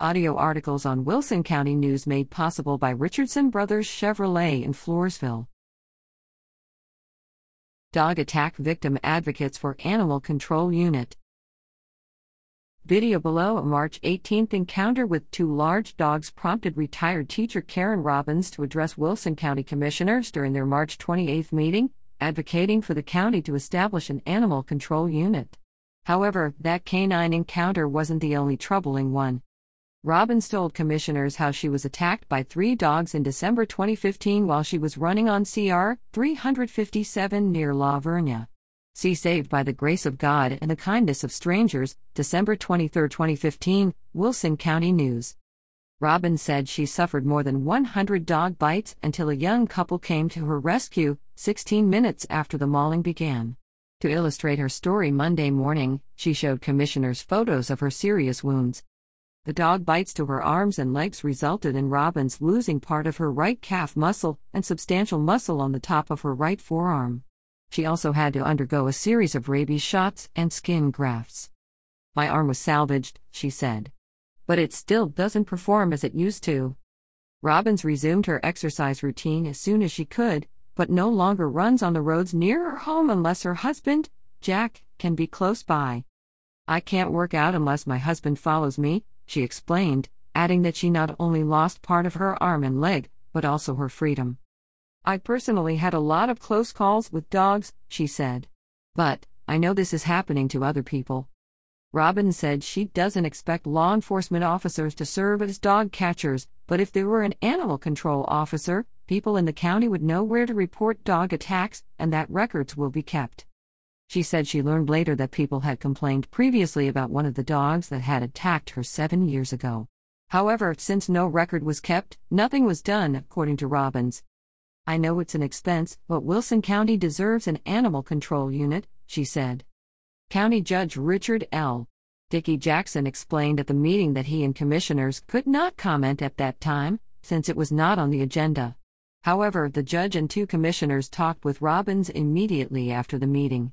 Audio articles on Wilson County News made possible by Richardson Brothers Chevrolet in Floresville. Dog attack victim advocates for Animal Control Unit. Video below a March 18th encounter with two large dogs prompted retired teacher Karen Robbins to address Wilson County commissioners during their March 28th meeting, advocating for the county to establish an animal control unit. However, that canine encounter wasn't the only troubling one. Robbins told commissioners how she was attacked by three dogs in December 2015 while she was running on CR 357 near La Vernia. See Saved by the Grace of God and the Kindness of Strangers, December 23, 2015, Wilson County News. Robbins said she suffered more than 100 dog bites until a young couple came to her rescue 16 minutes after the mauling began. To illustrate her story Monday morning, she showed commissioners photos of her serious wounds. The dog bites to her arms and legs resulted in Robbins losing part of her right calf muscle and substantial muscle on the top of her right forearm. She also had to undergo a series of rabies shots and skin grafts. My arm was salvaged, she said. But it still doesn't perform as it used to. Robbins resumed her exercise routine as soon as she could, but no longer runs on the roads near her home unless her husband, Jack, can be close by. I can't work out unless my husband follows me, she explained, adding that she not only lost part of her arm and leg, but also her freedom. I personally had a lot of close calls with dogs, she said. But, I know this is happening to other people. Robin said she doesn't expect law enforcement officers to serve as dog catchers, but if there were an animal control officer, people in the county would know where to report dog attacks and that records will be kept. She said she learned later that people had complained previously about one of the dogs that had attacked her seven years ago. However, since no record was kept, nothing was done, according to Robbins. I know it's an expense, but Wilson County deserves an animal control unit, she said. County Judge Richard L. Dickey Jackson explained at the meeting that he and commissioners could not comment at that time, since it was not on the agenda. However, the judge and two commissioners talked with Robbins immediately after the meeting.